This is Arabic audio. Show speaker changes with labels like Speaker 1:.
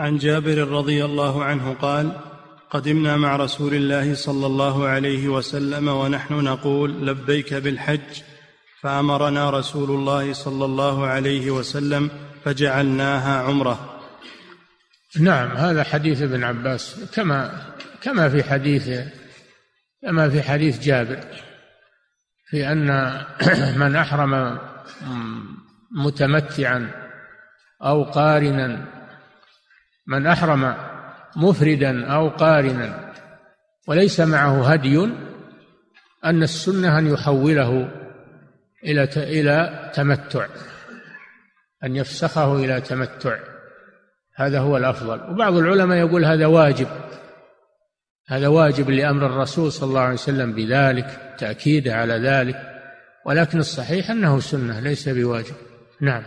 Speaker 1: عن جابر رضي الله عنه قال قدمنا مع رسول الله صلى الله عليه وسلم ونحن نقول لبيك بالحج فأمرنا رسول الله صلى الله عليه وسلم فجعلناها عمرة.
Speaker 2: نعم هذا حديث ابن عباس كما كما في حديث كما في حديث جابر في أن من أحرم متمتعا أو قارنا من أحرم مفردا أو قارنا وليس معه هدي أن السنة أن يحوله إلى إلى تمتع أن يفسخه إلى تمتع. هذا هو الأفضل. وبعض العلماء يقول هذا واجب. هذا واجب لأمر الرسول صلى الله عليه وسلم بذلك تأكيده على ذلك. ولكن الصحيح أنه سنة ليس بواجب. نعم.